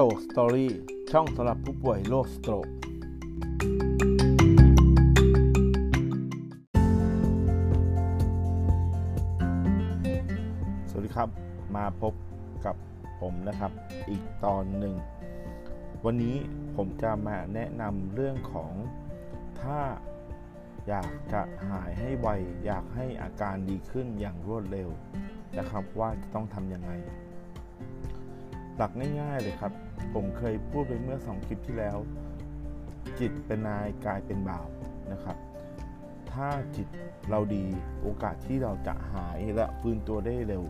ตสตอรี่ช่องสำหรับผู้ป่วยโรคสโตรกสวัสดีครับมาพบกับผมนะครับ อีกตอนหนึ่ง วันนี้ผมจะมาแนะนำเรื่องของถ้าอยากจะหายให้ไว อยากให้อาการดีขึ้นอย่างรวดเร็วนะครับว่าจะต้องทำยังไง หลักง่าย ๆ เลยครับ ผมเคยพูดไปเมื่อสองคลิปที่แล้ว จิตเป็นนายกายเป็นบ่าวนะครับ ถ้าจิตเราดีโอกาสที่เราจะหายและฟื้นตัวได้เร็ว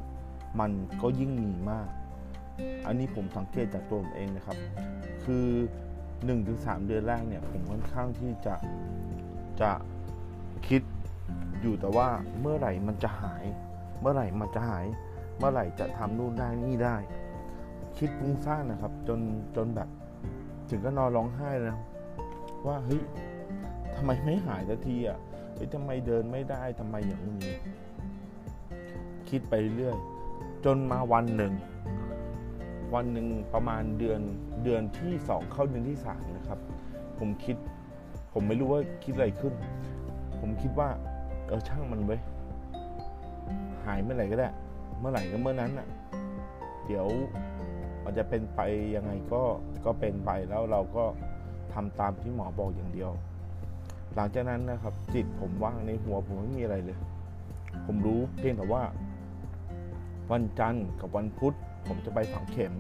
มันก็ยิ่งมีมาก อันนี้ผมสังเกตจากตัวผมเองนะครับ คือ 1-3 เดือนแรกเนี่ย ผมค่อนข้างที่จะจะคิดอยู่แต่ว่าเมื่อไหร่มันจะหาย เมื่อไหร่มันจะหาย เมื่อไหร่จะทำนู่นได้นี่ได้ คิดฟุ้งซ่านนะครับ จนจนแบบ ถึงก็นอนร้องไห้นะว่าเฮ้ยทำไมไม่หายสักทีอะเฮ้ยทำไมเดินไม่ได้ทำไมอย่างนี้ คิดไปเรื่อยจนมาวันหนึ่ง วันหนึ่งประมาณเดือนเดือนที่สองเข้าเดือนที่สามนะครับ ผมคิด ผมไม่รู้ว่าคิดอะไรขึ้น ผมคิดว่าเออช่างมันเว้หายเมื่อไหร่ก็ได้ เมื่อไหร่ก็เมื่อนั้นอะ เดี๋ยว อาจจะเป็นไปยังไงก็ก็เป็นไปแล้วเราก็ทำตามที่หมอบอกอย่างเดียว หลังจากนั้นนะครับ จิตผมว่างในหัวผมไม่มีอะไรเลย ผมรู้เพียงแต่ว่า วันจันทร์กับวันพุธ ผมจะไปฝังเข็ม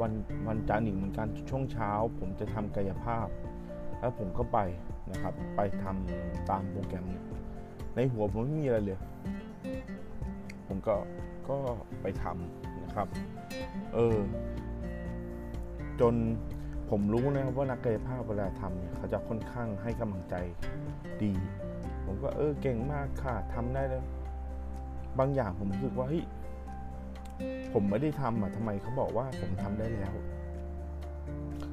วันวันจันทร์อีกเหมือนกันช่วงเช้า ผมจะทำกายภาพ แล้วผมก็ไปนะครับ ไปทำตามโปรแกรมเนี่ยในหัวผมไม่มีอะไรเลย ผมก็ก็ไปทำนะ ครับเออจนผมรู้นะครับว่านักกายภาพเวลาทำเนี่ยเขาจะค่อนข้างให้กำลังใจดี ผมก็เออเก่งมากค่ะทำได้แล้วบางอย่างผมรู้สึกว่าเฮ้ยผมไม่ได้ทำอะทำไมเขาบอกว่าผมทำได้แล้ว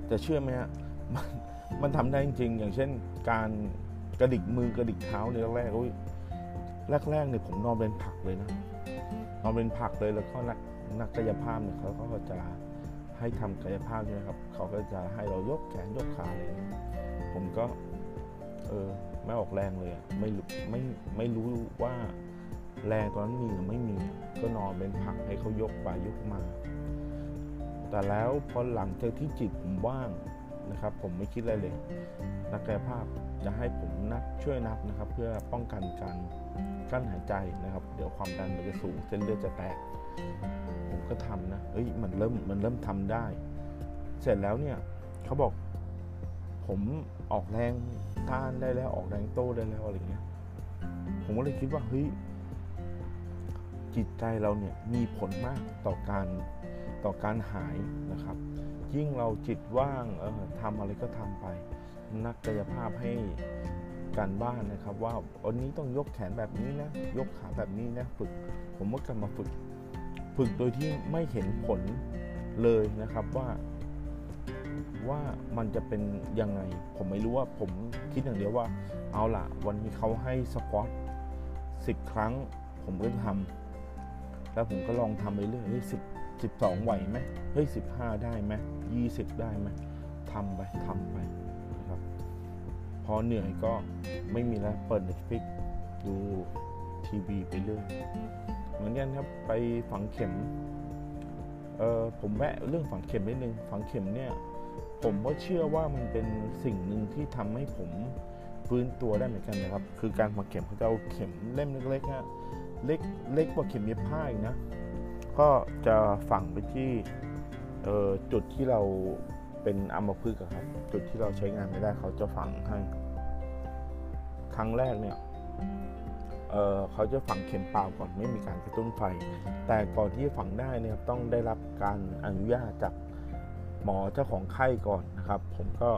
แต่เชื่อไหมฮะมันมันทำได้จริงๆอย่างเช่น การกระดิกมือกระดิกเท้าในแรกๆแรกๆเนี่ยผมนอนเป็นผักเลยนะนอนเป็นผักเลยแล้วก็ นักกายภาพเนี่ยเขาก็จะให้ทำกายภาพใช่ไหมครับ เขาก็จะให้เรายกแขนยกขาอะไรเงี้ยผมก็ เออไม่ออกแรงเลยไม่ไม่ไม่รู้ว่าแรงตอนนั้นมีหรือไม่มี ก็นอนเป็นผักให้เขายกไปยกมา แต่แล้วพอหลังจากที่จิตผมว่างนะครับ ผมไม่คิดอะไรเลย นักกายภาพจะให้ผมนับช่วยนับนะครับ เพื่อป้องกันการกั้นหายใจนะครับ เดี๋ยวความดันมันจะสูงเส้นเลือดจะแตก ก็ทำนะเฮ้ยมันเริ่มมันเริ่มทำได้ เสร็จแล้วเนี่ยเขาบอก ผมออกแรงต้านได้แล้วออกแรงโต้ได้แล้วอะไรเงี้ย ผมก็เลยคิดว่าเฮ้ยจิตใจเราเนี่ยมีผลมากต่อการต่อการหายนะครับ ยิ่งเราจิตว่างเออทำอะไรก็ทำไป นักกายภาพให้การบ้านนะครับ ว่าวันนี้ต้องยกแขนแบบนี้นะ ยกขาแบบนี้นะ ฝึก ผมก็กลับมาฝึก ฝึกโดยที่ไม่เห็นผลเลยนะครับว่าว่ามันจะเป็นยังไง ผมไม่รู้ว่าผมคิดอย่างเดียวว่า เอาล่ะวันนี้เขาให้สควอตสิบครั้ง ผมก็ทำแล้วผมก็ลองทำไปเรื่อยเฮ้ยสิบสิบสองไหวไหมเฮ้ยสิบห้าได้ไหมยี่สิบได้ไหมทำไปทำไปนะครับ พอเหนื่อยก็ไม่มีแล้วเปิด Netflix ดูทีวีไปเรื่อย เหมือนกันครับไปฝังเข็มเออผมแวะเรื่องฝังเข็มนิดนึงฝังเข็มเนี่ยผมก็เชื่อว่ามันเป็นสิ่งหนึ่งที่ทำให้ผมฟื้นตัวได้เหมือนกันนะครับ คือการฝังเข็มเขาจะเอาเข็มเล่มเล็กๆฮะเล็กเล็กกว่าเข็มเย็บผ้าอีกนะก็จะฝังไปที่จุดที่เราเป็นอัมพฤกษ์ครับ จุดที่เราใช้งานไม่ได้เขาจะฝังให้ ครั้งแรกเนี่ย เเขาจะฝังเข็มเปล่าก่อนไม่มีการกระตุ้นไฟ แต่ก่อนที่จะฝังได้เนี่ยต้องได้รับการอนุญาตจากหมอเจ้าของไข้ก่อนนะครับ ผมก็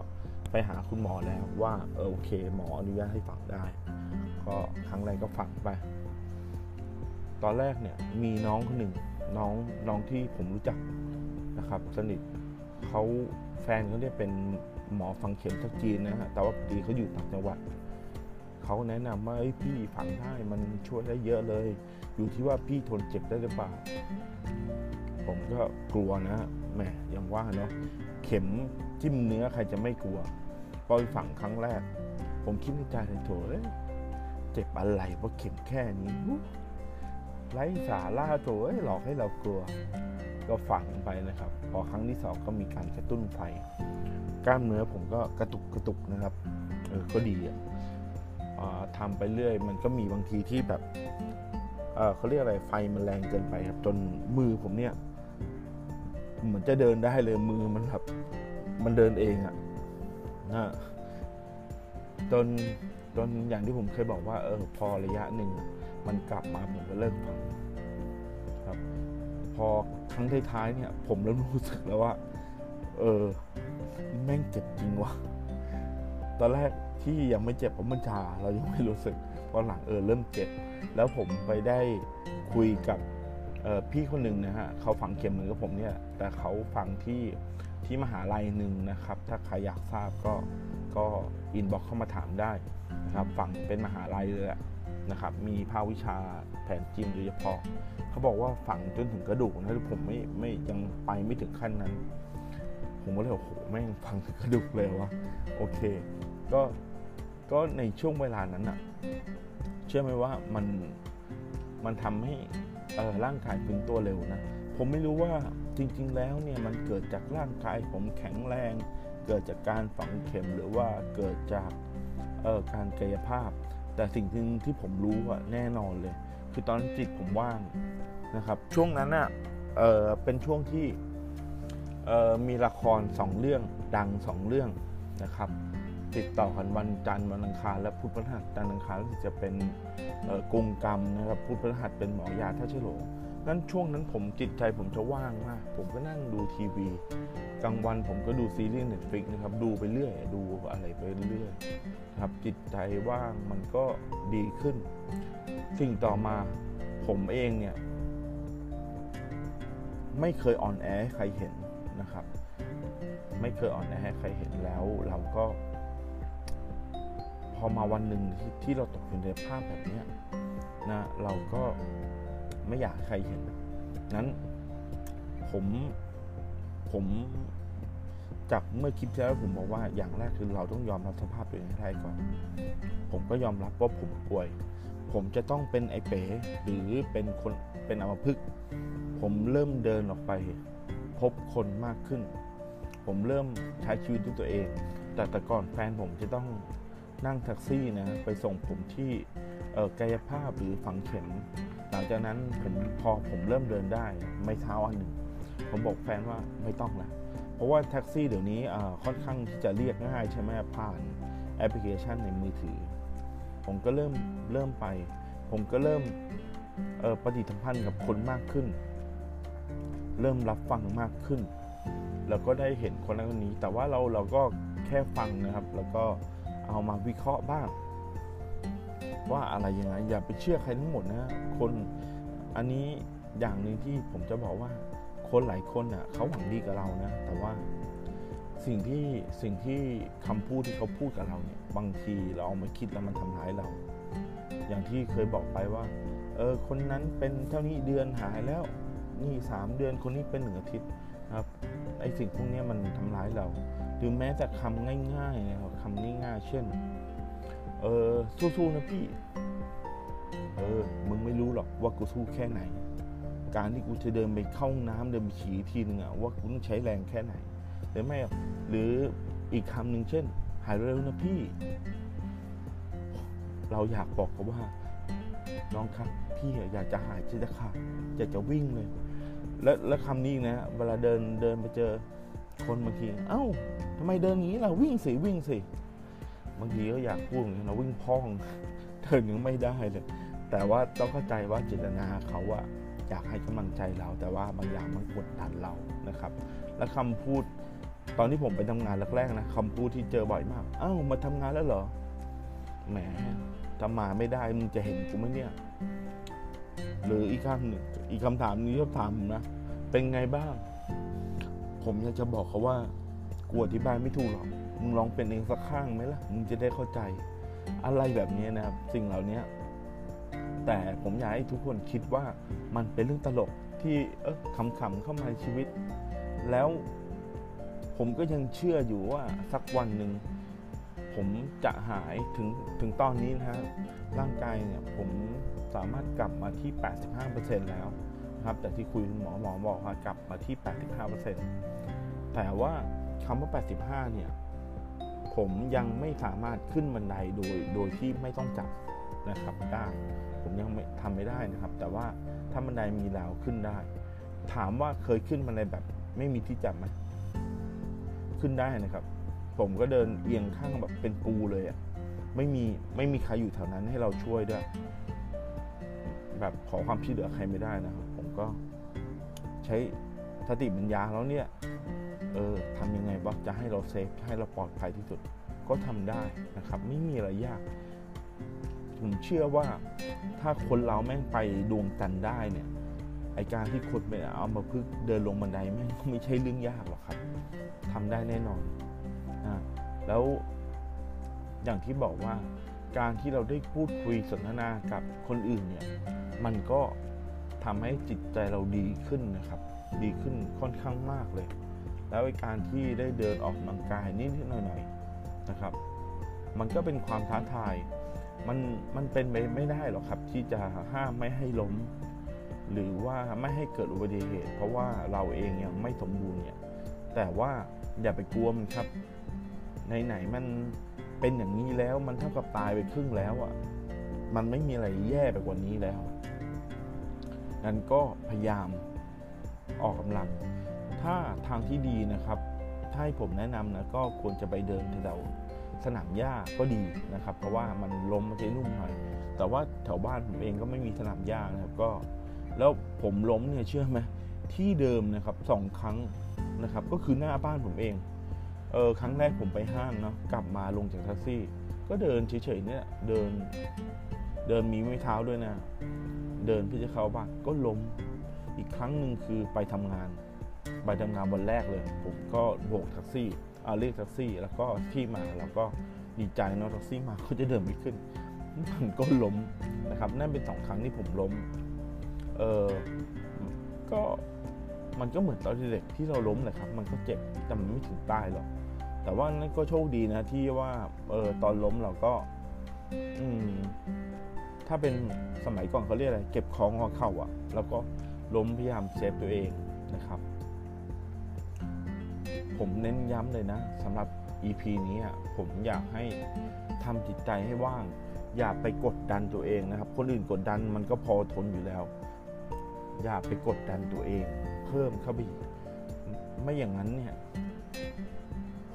ไปหาคุณหมอแล้วว่าเออโอเค หมออนุญาตให้ฝังได้ ก็ครั้งแรกก็ฝังไป ตอนแรกเนี่ยมีน้องคนหนึ่งน้องน้องที่ผมรู้จักนะครับ สนิทเขาแฟนเขาเนี่ยเป็นหมอฝังเข็มจากจีนนะฮะแต่ว่าพอดีเขาอยู่ต่างจังหวัด เขาแนะนำว่าพี่ฝังได้มันช่วยได้เยอะเลย อยู่ที่ว่าพี่ทนเจ็บได้หรือเปล่า ผมก็กลัวนะแหมยังว่าเนาะเข็มจิ้มเนื้อใครจะไม่กลัวพอไปฝังครั้งแรก ผมคิดในใจเลยโถเอ้ยเจ็บอะไรเพราะเข็มแค่นี้ไร้สาระโถเอ้ยหลอกให้เรากลัว ก็ฝังไปนะครับ พอครั้งที่สองก็มีการกระตุ้นไฟ กล้ามเนื้อผมก็กระตุกกระตุกนะครับ เออก็ดีอะ ทำไปเรื่อย มันก็มีบางทีที่แบบเเขาเรียกอะไรไฟมันแรงเกินไปครับ จนมือผมเนี่ย เหมือนจะเดินได้เลยมือมันแบบมันเดินเองอะนะจนจนอย่างที่ผมเคยบอกว่าเออพอระยะหนึ่งมันกลับมาผมก็เลิกฟังครับ พอครั้งท้ายๆเนี่ย ผมเริ่มรู้สึกแล้วว่า เออแม่งเจ็บจริงวะตอนแรก ที่ยังไม่เจ็บเพราะมันชาเรายังไม่รู้สึกพอนหลังเออเริ่มเจ็บ แล้วผมไปได้คุยกับพี่คนหนึ่งนะฮะเขาฝังเข็มเหมือนกับผมเนี่ย แต่เขาฝังที่ที่มหาลัยหนึ่งนะครับ ถ้าใครอยากทราบก็ก็อินบ็อกเข้ามาถามได้นะครับฝังเป็นมหาลัยเลยนะครับ มีภาควิชาแผนจีนโดยเฉพาะ เขาบอกว่าฝังจนถึงกระดูกนะผมไม่ไม่ยังไปไม่ถึงขั้นนั้น ผมก็เลยโอ้โหแม่งฝังถึงกระดูกเลยวะโอเค ก็ ก็ในช่วงเวลานั้นอะเชื่อไหมว่ามันมันทำให้ร่างกายฟื้นตัวเร็วนะผมไม่รู้ว่าจริง ๆ แล้วเนี่ยมันเกิดจากร่างกายผมแข็งแรง เกิดจากการฝังเข็มหรือว่าเกิดจากการกายภาพ แต่สิ่งหนึ่งที่ผมรู้อะแน่นอนเลย คือตอนจิตผมว่างนะครับ ช่วงนั้นอะเเป็นช่วงที่มีละครสองเรื่องดังสองเรื่องนะครับ ติดต่อกันวันจันทร์วันอังคารและพุธพฤหัสจันทร์อังคารจะเป็นกงกรรมนะครับพุธพฤหัสเป็นหมอยาท่าเฉลงนั้นช่วงนั้นผมจิตใจผมจะว่างมาก ผมก็นั่งดูทีวีกลางวันผมก็ดูซีรีส์เน็ตฟลิกนะครับดูไปเรื่อยดูอะไรไปเรื่อยครับจิตใจว่างมันก็ดีขึ้น สิ่งต่อมาผมเองเนี่ย ไม่เคยอ่อนแอให้ใครเห็นนะครับ ไม่เคยอ่อนแอให้ใครเห็นแล้วเราก็ พอมาวันหนึ่งที่เราตกอยู่ในภาพแบบนี้นะเราก็ไม่อยากใครเห็น นั้นผมผมจากเมื่อคลิปที่แล้วผมบอกว่าอย่างแรกคือเราต้องยอมรับสภาพตัวเองให้ได้ก่อน ผมก็ยอมรับว่าผมป่วย ผมจะต้องเป็นไอเป๋หรือเป็นคนเป็นอัมพฤกษ์ผมเริ่มเดินออกไป พบคนมากขึ้น ผมเริ่มใช้ชีวิตด้วยตัวเอง แต่แต่ก่อนแฟนผมจะต้อง นั่งแท็กซี่นะไปส่งผมที่กายภาพหรือฝังเข็ม หลังจากนั้นผมพอผมเริ่มเดินได้ไม่เท้าอันหนึ่ง ผมบอกแฟนว่าไม่ต้องละเพราะว่าแท็กซี่เดี๋ยวนี้ค่อนข้างที่จะเรียกง่ายใช่ไหมผ่านแอปพลิเคชันในมือถือ ผมก็เริ่มเริ่มไป ผมก็เริ่มปฏิสัมพันธ์กับคนมากขึ้น เริ่มรับฟังมากขึ้น แล้วก็ได้เห็นคนนั้นคนนี้ แต่ว่าเราเราก็แค่ฟังนะครับ แล้วก็ เอามาวิเคราะห์บ้าง ว่าอะไรยังไง อย่าไปเชื่อใครทั้งหมดนะคนอันนี้อย่างหนึ่งที่ผมจะบอกว่า คนหลายคนอะเขาหวังดีกับเรานะ แต่ว่าสิ่งที่สิ่งที่คำพูดที่เขาพูดกับเราเนี่ยบางทีเราเอามาคิดแล้วมันทำร้ายเรา อย่างที่เคยบอกไปว่าเออคนนั้นเป็นเท่านี้เดือนหายแล้วนี่สามเดือนคนนี้เป็นหนึ่งอาทิตย์ครับไอสิ่งพวกนี้มันทำร้ายเรา หรือแม้แต่คำง่ายๆนะครับคำ เช่น เออสู้ๆนะพี่ เออ มึงไม่รู้หรอกว่ากูสู้แค่ไหน การที่กูจะเดินไปเข้าน้ำเดินไปฉี่ทีหนึ่งอะว่ากูต้องใช้แรงแค่ไหน หรือไม่หรืออีกคำหนึ่งเช่น หายเร็วนะพี่ เราอยากบอกเขาว่า น้องครับพี่อยากจะหายจะขาดอยากจะวิ่งเลย และและคำนี้นะ เวลาเดินเดินไปเจอคนบางที เอ้าทำไมเดินงนี้ล่ะวิ่งสิวิ่งสิ บางทีก็อยากพูดอย่างนี้เราวิ่งพ้องเดินยังไม่ได้เลย แต่ว่าต้องเข้าใจว่าเจตนาเขาอะอยากให้กำลังใจเรา แต่ว่าบางอย่างมันกดดันเรานะครับ และคำพูดตอนที่ผมไปทำงานแรกๆนะคำพูดที่เจอบ่อยมาก เอ้ามาทำงานแล้วเหรอแหมทำมาไม่ได้มึงจะเห็นกูไหมเนี่ย หรืออีกคำหนึ่งอีกคำถามนี้ก็ถามนะเป็นไงบ้าง ผมอยากจะบอกเขาว่า กลัวอธิบายไม่ถูกหรอก มึงลองเป็นเองสักข้างไหมล่ะ มึงจะได้เข้าใจ อะไรแบบนี้นะครับ สิ่งเหล่านี้ แต่ผมอยากให้ทุกคนคิดว่ามันเป็นเรื่องตลกที่เออขำๆเข้ามาในชีวิต แล้วผมก็ยังเชื่ออยู่ว่าสักวันหนึ่งผมจะหายถึงถึงตอนนี้นะฮะร่างกายเนี่ยผมสามารถกลับมาที่ 85%แล้วครับแต่ที่คุยหมอหมอบอกว่ากลับมาที่ 85%แต่ว่าคำว่า 85 เนี่ย ผมยังไม่สามารถขึ้นบันไดโดยโดยที่ไม่ต้องจับนะครับได้ผมยังไม่ทำไม่ได้นะครับ แต่ว่าถ้าบันไดมีราวขึ้นได้ ถามว่าเคยขึ้นบันไดแบบไม่มีที่จับไหมขึ้นได้นะครับ ผมก็เดินเอียงข้างแบบเป็นปูเลยอะ่ะไม่มีไม่มีใครอยู่แถวนั้นให้เราช่วยด้วย แบบขอความช่วยเหลือใครไม่ได้นะครับ ผมก็ใช้สติปัญญาแล้วเนี่ย เออทำยังไงว่าจะให้เราเซฟให้เราปลอดภัยที่สุดก็ทำได้นะครับ ไม่มีอะไรยาก ผมเชื่อว่าถ้าคนเราแม่งไปดวงจันทร์ได้เนี่ยไอการที่คนไปเอามาพึ่งเดินลงบันไดแม่งไม่ใช่เรื่องยากหรอกครับทำได้แน่นอนนะแล้วอย่างที่บอกว่าการที่เราได้พูดคุยสนทนากับคนอื่นเนี่ยมันก็ทำให้จิตใจเราดีขึ้นนะครับ ดีขึ้นค่อนข้างมากเลย แล้วการที่ได้เดินออกกำลังกายนิดๆหน่อยๆนะครับ มันก็เป็นความท้าทาย มันมันเป็นไปไม่ได้หรอกครับ ที่จะห้ามไม่ให้ล้ม หรือว่าไม่ให้เกิดอุบัติเหตุ เพราะว่าเราเองยังไม่สมบูรณ์เนี่ยแต่ว่าอย่าไปกลัวมันครับไหนๆมันเป็นอย่างนี้แล้วมันเท่ากับตายไปครึ่งแล้วอะ่ะมันไม่มีอะไรแย่ไปกว่านี้แล้ว นั้นก็พยายามออกกำลัง ถ้าทางที่ดีนะครับถ้าให้ผมแนะนำนะก็ควรจะไปเดินแถวสนามหญ้าก็ดีนะครับ เพราะว่ามันล้มมันจะนุ่มหน่อยแต่ว่าแถวบ้านผมเองก็ไม่มีสนามหญ้านะครับก็ แล้วผมล้มเนี่ยเชื่อไหมที่เดิมนะครับสองครั้งนะครับ ก็คือหน้าบ้านผมเองเออครั้งแรกผมไปห้างเนาะกลับมาลงจากแท็กซี่ ก็เดินเฉยๆเนี่ยเดินเดินมีไม้เท้าด้วยนะ เดินเพื่อจะเข้าบ้านก็ล้มอีกครั้งหนึ่งคือไปทำงาน ไปทำงานวันแรกเลย ผมก็โบกแท็กซี่เอาเรียกแท็กซี่ แล้วก็ที่มาแล้วก็ดีใจเนาะแท็กซี่มาก็จะเดินไม่ขึ้นมันก็ล้มนะครับนั่นเป็นสองครั้งที่ผมล้มเออก็มันก็เหมือนตอนเด็กที่เราล้มแหละครับ มันก็เจ็บแต่มันไม่ถึงตายหรอกแต่ว่านั่นก็โชคดีนะที่ว่าเออตอนล้มเราก็ อืม ถ้าเป็นสมัยก่อนเขาเรียกอะไร เก็บของหัวเข่าอะ่ะ แล้วก็ล้มพยายามเซฟตัวเองนะครับ ผมเน้นย้ำเลยนะสำหรับ EP นี้ผมอยากให้ทำจิตใจให้ว่าง อย่าไปกดดันตัวเองนะครับ คนอื่นกดดันมันก็พอทนอยู่แล้ว อย่าไปกดดันตัวเอง เพิ่มเข้าไปไม่อย่างนั้นเนี่ย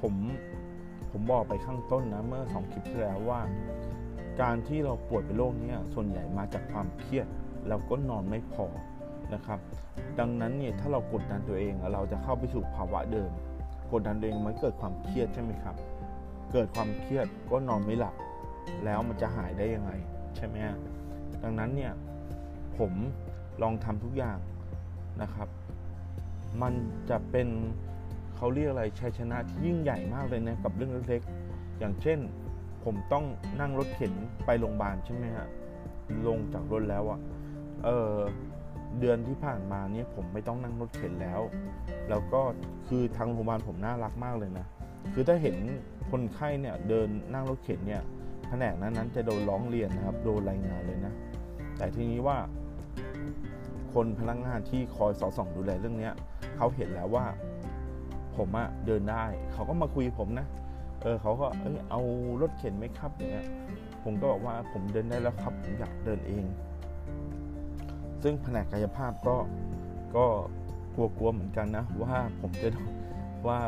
ผมผมบอกไปข้างต้นนะ เมื่อสองคลิปที่แล้วว่า การที่เราป่วยเป็นโรคนี้ส่วนใหญ่มาจากความเครียดเราก็นอนไม่พอนะครับ ดังนั้นเนี่ยถ้าเรากดดันตัวเองเราจะเข้าไปสู่ภาวะเดิม กดดันเองมันเกิดความเครียดใช่ไหมครับ เกิดความเครียดก็นอนไม่หลับ แล้วมันจะหายได้ยังไง ใช่ไหมดังนั้นเนี่ยผมลองทำทุกอย่างนะครับ มันจะเป็นเขาเรียกอะไรชัยชนะที่ยิ่งใหญ่มากเลยนะกับเรื่องเล็กๆ อย่างเช่น ผมต้องนั่งรถเข็นไปโรงพยาบาลใช่ไหมฮะลงจากรถแล้วอะเออ เดือนที่ผ่านมาเนี่ยผมไม่ต้องนั่งรถเข็นแล้ว แล้วก็คือทางโรงพยาบาลผมน่ารักมากเลยนะ คือถ้าเห็นคนไข้เนี่ยเดินนั่งรถเข็นเนี่ยแผนกนั้นนั้นจะโดนร้องเรียนนะครับ โดนรายงานเลยนะ แต่ทีนี้ว่า คนพนักงานที่คอยสอดส่องดูแลเรื่องเนี้ยเขาเห็นแล้วว่า ผมอะเดินได้ เขาก็มาคุยผมนะ เออเขาก็เอ้ยเอารถเข็นไหมครับอย่างเงี้ยผมก็บอกว่าผมเดินได้แล้วครับ ผมอยากเดินเอง ซึ่งแผนกกายภาพก็ก็กลัวๆเหมือนกันนะ ว่าผมจะว่า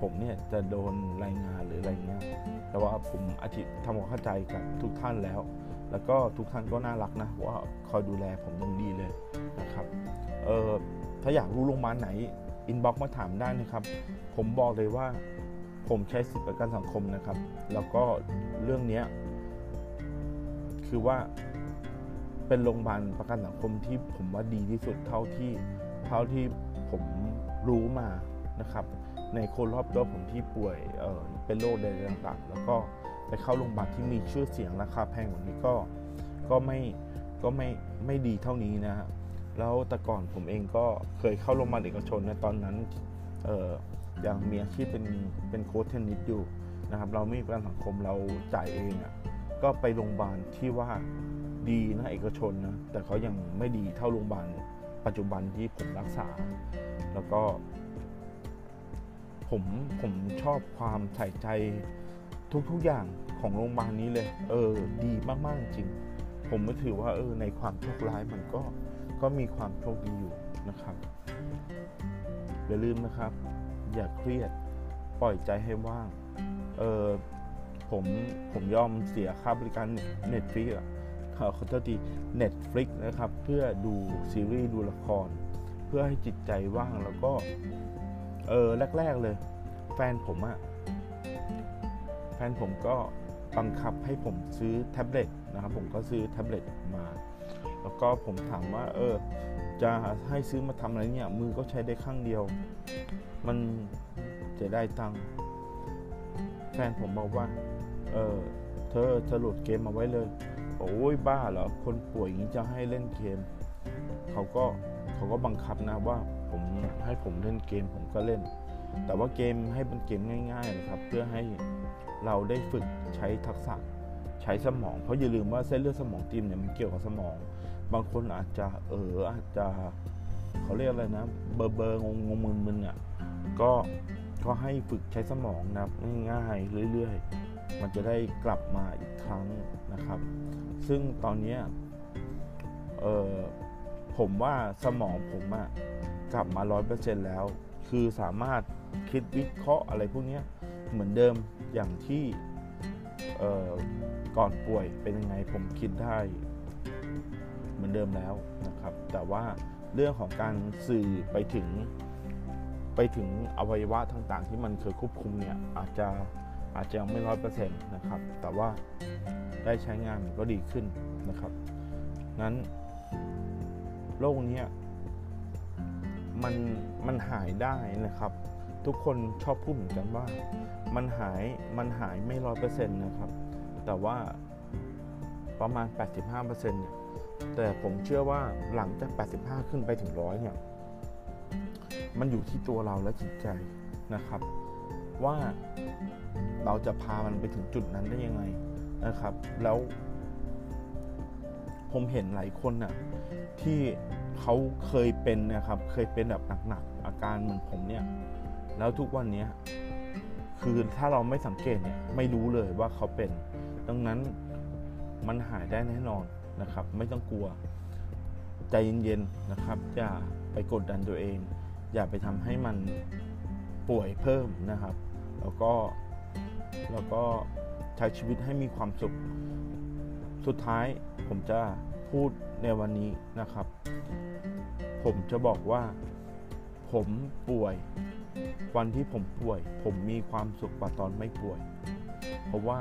ผมเนี่ยจะโดนรายงานหรืออะไรเงี้ยแต่ว่าผมอธิทำความเข้าใจกับทุกท่านแล้ว แล้วก็ทุกท่านก็น่ารักนะว่าคอยดูแลผมอย่างดีเลยนะครับเออถ้าอยากรู้โรงพยาบาลไหนอินบ็อกซ์มาถามได้นะครับ ผมบอกเลยว่าผมใช้สิทธิประกันสังคมนะครับ แล้วก็เรื่องนี้คือว่า เป็นโรงพยาบาลประกันสังคมที่ผมว่าดีที่สุดเท่าที่เท่าที่ผมรู้มานะครับ ในคนรอบตัวผมที่ป่วยเเป็นโรคใดต่างๆ แล้วก็ไปเข้าโรงพยาบาลที่มีชื่อเสียงราคาแพงกว่านี้ก็ก็ไม่ก็ไม่ไม่ดีเท่านี้นะฮะแล้วแต่ก่อนผมเองก็เคยเข้าโรงพยาบาลเอกชนนะตอนนั้นเออยังมีอาชีพเป็นเป็นโค้ชเทนนิสอยู่นะครับ เราไม่มีประกันสังคมเราจ่ายเองอะ่ะก็ไปโรงพยาบาลที่ว่า ดีนะเอกชนนะแต่เขายังไม่ดีเท่าโรงพยาบาลปัจจุบันที่ผมรักษา แล้วก็ ผมผมชอบความใส่ใจทุกๆอย่างของโรงพยาบาลนี้เลย เออ ดีมากๆจริง ผมก็ถือว่า เออ ในความโชคร้ายมันก็ก็มีความโชคดีอยู่นะครับอย่าลืมนะครับ อย่าเครียดปล่อยใจให้ว่าง เออผมผมยอมเสียค่าบริการNetflix อะ ขอโทษที Netflix นะครับ เพื่อดูซีรีส์ดูละคร เพื่อให้จิตใจว่างแล้วก็ เออแรก ๆ เลย แฟนผมอะแฟนผมก็บังคับให้ผมซื้อแท็บเล็ตนะครับ ผมก็ซื้อแท็บเล็ตมา แล้วก็ผมถามว่า เออ จะให้ซื้อมาทำอะไรเนี่ย มือก็ใช้ได้ข้างเดียว มันจะได้ตังค์แฟนผมบอกว่า เออเธอจะโหลดเกมมาไว้เลย โอ้ยบ้าเหรอคนป่วยอย่างนี้จะให้เล่นเกมเขาก็เขาก็บังคับนะว่าผมให้ผมเล่นเกมผมก็เล่น แต่ว่าเกมให้เป็นเกมง่ายๆนะครับ เพื่อให้เราได้ฝึกใช้ทักษะใช้สมอง เพราะอย่าลืมว่าเส้นเลือดสมองตีมเนี่ยมันเกี่ยวกับสมอง บางคนอาจจะเอออาจจะเขาเรียกอะไรนะ เบอร์เบอร์งงงมึนมึนอะก็ก็ให้ฝึกใช้สมองนะครับง่ายๆเรื่อย ๆ มันจะได้กลับมาอีกครั้งนะครับ ซึ่งตอนนี้เออผมว่าสมองผมอะกลับมาร้อยเปอร์เซ็นต์แล้ว คือสามารถคิดวิเคราะห์อะไรพวกนี้เหมือนเดิมอย่างที่ก่อนป่วยเป็นยังไงผมคิดได้เหมือนเดิมแล้วนะครับ แต่ว่าเรื่องของการสื่อไปถึงไปถึงอวัยวะต่างๆ ที่มันเคยควบคุมเนี่ยอาจจะ อาจจะยังไม่ร้อยเปอร์เซ็นต์นะครับ แต่ว่าได้ใช้งานก็ดีขึ้นนะครับ นั้นโรคนี้มันมันหายได้นะครับ ทุกคนชอบพูดเหมือนกันว่า มันหายมันหายไม่ร้อยเปอร์เซ็นต์นะครับ แต่ว่าประมาณ 85%เนี่ยแต่ผมเชื่อว่าหลังจาก 85 ขึ้นไปถึงร้อยเนี่ย มันอยู่ที่ตัวเราและจิตใจนะครับ ว่า เราจะพามันไปถึงจุดนั้นได้ยังไงนะครับ แล้วผมเห็นหลายคนน่ะที่เขาเคยเป็นนะครับ เคยเป็นแบบหนักๆอาการเหมือนผมเนี่ย แล้วทุกวันนี้คือถ้าเราไม่สังเกตเนี่ยไม่รู้เลยว่าเขาเป็น ดังนั้นมันหายได้แน่นอนนะครับ ไม่ต้องกลัว ใจเย็นๆนะครับ อย่าไปกดดันตัวเอง อย่าไปทำให้มันป่วยเพิ่มนะครับ แล้วก็ แล้วก็ใช้ชีวิตให้มีความสุข สุดท้ายผมจะพูดในวันนี้นะครับ ผมจะบอกว่าผมป่วย วันที่ผมป่วย ผมมีความสุขกว่าตอนไม่ป่วย เพราะว่า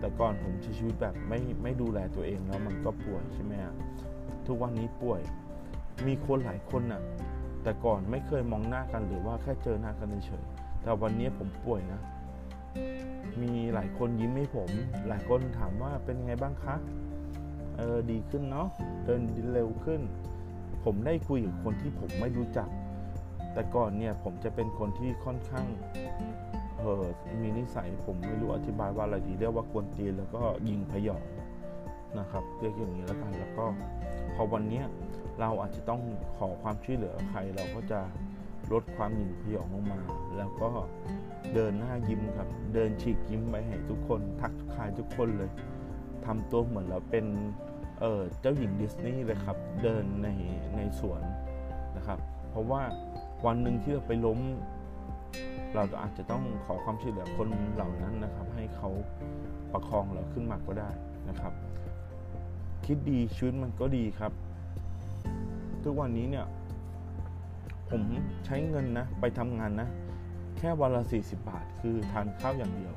แต่ก่อนผมใช้ชีวิตแบบไม่ไม่ดูแลตัวเองแล้วมันก็ป่วยใช่ไหมฮะทุกวันนี้ป่วย มีคนหลายคนน่ะแต่ก่อนไม่เคยมองหน้ากันหรือว่าแค่เจอหน้ากันเฉยแต่วันนี้ผมป่วยนะ มีหลายคนยิ้มให้ผม หลายคนถามว่าเป็นไงบ้างคะ เออดีขึ้นเนาะ เดินเร็วขึ้น ผมได้คุยกับคนที่ผมไม่รู้จัก แต่ก่อนเนี่ยผมจะเป็นคนที่ค่อนข้าง เออมีนิสัยผมไม่รู้อธิบายว่าอะไรดีเรียกว่ากวนตีนแล้วก็ยิงพยองนะครับเรียกอย่างนี้แล้วกัน แล้วก็พอวันนี้เราอาจจะต้องขอความช่วยเหลือใครเราก็จะลดความยิงพยองลงมา แล้วก็ เดินหน้ายิ้มครับ เดินฉีกยิ้มไปให้ทุกคน ทักทายทุกคนเลยทำตัวเหมือนเราเป็นเเจ้าหญิงดิสนีย์เลยครับ เดินในในสวนนะครับ เพราะว่าวันหนึ่งที่เราไปล้ม เราอาจจะต้องขอความช่วยเหลือคนเหล่านั้นนะครับ ให้เขาประคองเราขึ้นมาก็ได้นะครับ คิดดีชีวิตมันก็ดีครับ ทุกวันนี้เนี่ยผมใช้เงินนะ ไปทำงานนะ แค่วันละ 40 บาท คือทานข้าวอย่างเดียว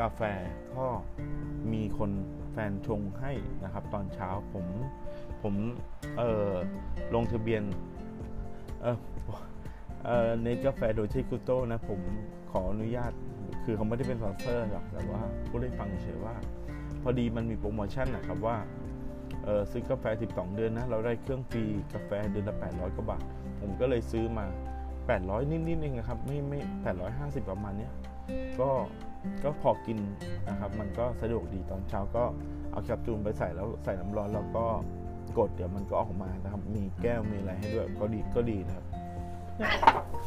กาแฟก็มีคนแฟนชงให้นะครับ ตอนเช้าผมผมเอ่อลงทะเบียนเออเอ่อในกาแฟโดยที่กุโต้นะผมขออนุญาตคือเขาไม่ได้เป็นสปอนเซอร์หรอกแต่ว่าผู้ได้ฟังเฉยว่า พอดีมันมีโปรโมชั่นนะครับว่าเออซื้อกาแฟ 12 เดือนนะ เราได้เครื่องฟรีกาแฟเดือนละ 800 กว่าบาท ผมก็เลยซื้อมา 800 นิดๆเองนะครับไม่ไม่850 ประมาณเนี้ยก็ก็พอกินนะครับ มันก็สะดวกดีตอนเช้าก็เอาแคปซูลไปใส่แล้วใส่น้ำร้อนแล้วก็กดเดี๋ยวมันก็ออกมานะครับ มีแก้วมีอะไรให้ด้วยก็ดีก็ดีนะครับ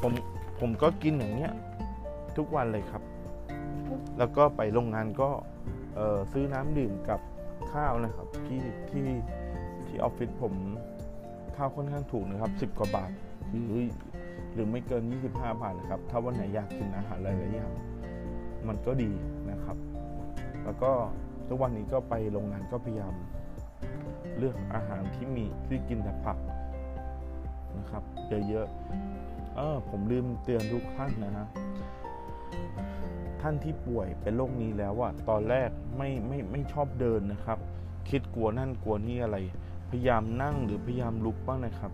ผมผมก็กินอย่างเนี้ยทุกวันเลยครับ แล้วก็ไปโรงงานก็เออซื้อน้ำดื่มกับข้าวนะครับ ที่ที่ที่ออฟฟิศผมข้าวค่อนข้างถูกนะครับ 10 กว่าบาทหรือ หรือไม่เกิน 25 บาทนะครับ ถ้าวันไหนอยากกินอาหารหลายๆอย่างมันก็ดีนะครับ แล้วก็ทุกวันนี้ก็ไปโรงงานก็พยายาม เลือกอาหารที่มีที่กินแต่ผักนะครับเยอะๆเออผมลืมเตือนทุกท่านนะฮะท่านที่ป่วยเป็นโรคนี้แล้วอะตอนแรกไม่ไม่ไม่ชอบเดินนะครับ คิดกลัวนั่นกลัวนี่อะไร พยายามนั่งหรือพยายามลุกบ้างนะครับ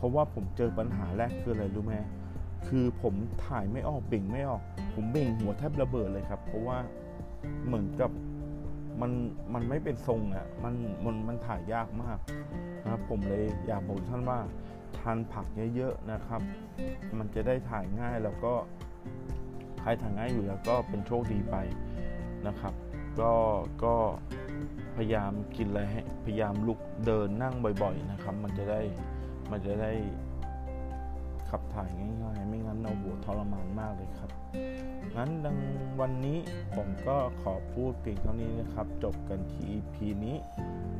เพราะว่าผมเจอปัญหาแรกคืออะไรรู้ไหมคือผมถ่ายไม่ออกเบ่งไม่ออก ผมเบ่งหัวแทบระเบิดเลยครับ เพราะว่าเหมือนกับมันมันไม่เป็นทรงอะ่ะมันมันมันถ่ายยากมากนะครับผมเลยอยากบอกท่านว่าทานผักเยอะๆนะครับ มันจะได้ถ่ายง่ายแล้วก็ใครถ่ายง่ายอยู่แล้วก็เป็นโชคดีไปนะครับ ก็ก็พยายามกินอะไรให้พยายามลุกเดินนั่งบ่อย ๆนะครับ มันจะได้ มันจะได้ขับถ่ายง่ายๆ ไม่งั้นเราหัวทรมานมากเลยครับ งั้นดังวันนี้ผมก็ขอพูดเพียงเท่านี้นะครับ จบกันที่ EP นี้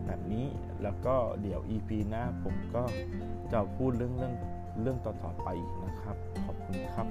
แบบนี้แล้วก็เดี๋ยว EP หน้าผมก็จะพูดเรื่องเรื่องเรื่องต่อๆไปอีกนะครับ ขอบคุณครับ